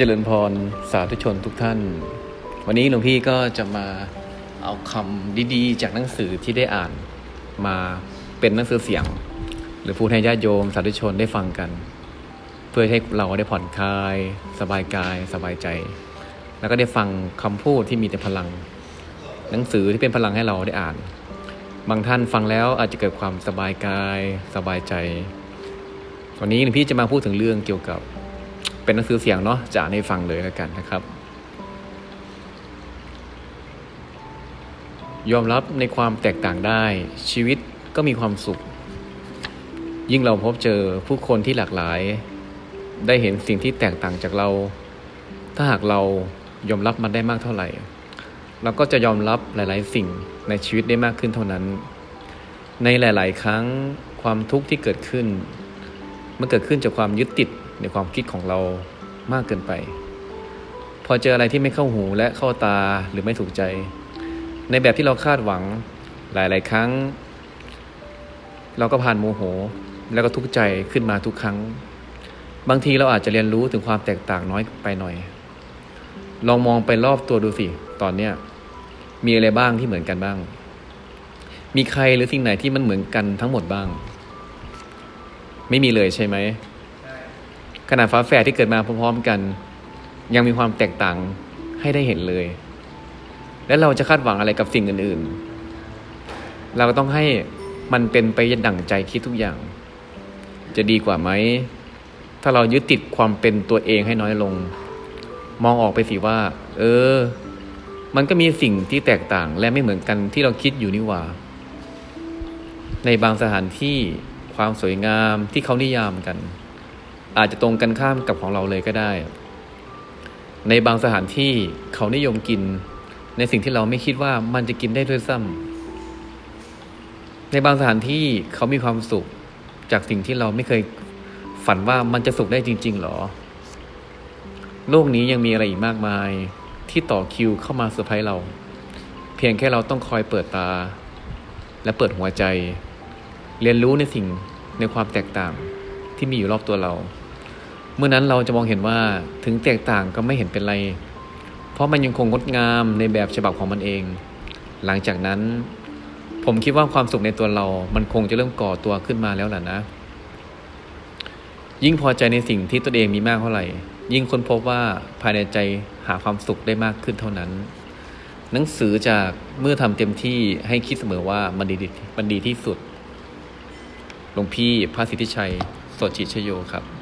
เจริญพรสาธุชนทุกท่าน วันนี้หลวงพี่ก็จะมาเอาคำดีๆ จากหนังสือที่ได้อ่านมาเป็นหนังสือเสียง หรือพูดให้ญาติโยมสาธุชนได้ฟังกัน เพื่อให้เราได้ผ่อนคลาย สบายกาย สบายใจ แล้วก็ได้ฟังคำพูดที่มีแต่พลัง หนังสือที่เป็นพลังให้เราได้อ่าน บางท่านฟังแล้วอาจจะเกิดความสบายกาย สบายใจ วันนี้หลวงพี่จะมาพูดถึงเรื่องเกี่ยวกับ เป็นหนังสือเสียงเนาะจะให้ฟังเลยแล้วกันนะครับ ยอมรับในความแตกต่างได้ชีวิตก็มีความสุข ยิ่งเราพบเจอผู้คนที่หลากหลาย ได้เห็นสิ่งที่แตกต่างจากเรา ถ้าหากเรายอมรับมันได้มากเท่าไหร่ เราก็จะยอมรับหลาย ๆ สิ่งในชีวิตได้มากขึ้นเท่านั้น ในหลาย ๆ ครั้งความทุกข์ที่เกิดขึ้น มันเกิดขึ้นจากความยึดติด ในความคิดของเรามากเกินไป พอเจออะไรที่ไม่เข้าหูและเข้าตาหรือไม่ถูกใจ ในแบบที่เราคาดหวังหลาย ๆ ครั้ง เราก็ผ่านโมโห แล้วก็ทุกข์ใจขึ้นมาทุกครั้ง บางทีเราอาจจะเรียนรู้ถึงความแตกต่างน้อยไปหน่อย ลองมองไปรอบตัวดูสิ ตอนเนี้ยมีอะไรบ้างที่เหมือนกันบ้าง มีใครหรือสิ่งไหนที่มันเหมือนกันทั้งหมดบ้าง ไม่มีเลยใช่ไหม ขนาดฟ้าแฝดที่เกิดมาพร้อมๆกัน ยังมีความแตกต่างให้ได้เห็นเลย แล้วเราจะคาดหวังอะไรกับสิ่งอื่นๆ เราก็ต้องให้มันเป็นไปดั่งใจคิดทุกอย่าง จะดีกว่าไหม ถ้าเรายึดติดความเป็นตัวเองให้น้อยลง มองออกไปสิว่า เออ มันก็มีสิ่งที่แตกต่างและไม่เหมือนกันที่เราคิดอยู่นี่หว่า ในบางสถานที่ความสวยงามที่เขานิยามกัน อาจจะตรงกันข้ามกับของเราเลยก็ได้ ในบางสถานที่เขานิยมกิน ในสิ่งที่เราไม่คิดว่ามันจะกินได้ด้วยซ้ำในบางสถานที่เขามีความสุขจากสิ่งที่เราไม่เคยฝันว่ามันจะสุขได้จริง ๆหรอ โลกนี้ยังมีอะไรอีกมากมายที่ต่อคิวเข้ามาเซอร์ไพรส์เรา เพียงแค่เราต้องคอยเปิดตา และเปิดหัวใจ เรียนรู้ในสิ่งในความแตกต่างที่มีอยู่รอบตัวเรา เมื่อนั้นเราจะมองเห็นว่าถึงแตกต่างก็ไม่เห็นเป็นไร เพราะมันยังคงงดงามในแบบฉบับของมันเอง หลังจากนั้น ผมคิดว่าความสุขในตัวเรา มันคงจะเริ่มก่อตัวขึ้นมาแล้วล่ะนะ ยิ่งพอใจในสิ่งที่ตัวเองมีมากเท่าไหร่ ยิ่งค้นพบว่าภายในใจหาความสุขได้มากขึ้นเท่านั้น หนังสือจากเมื่อทำเต็มที่ให้คิดเสมอว่ามันดีมันดีที่สุดหลวงพี่พระสิทธิชัย สดจิตชโยครับ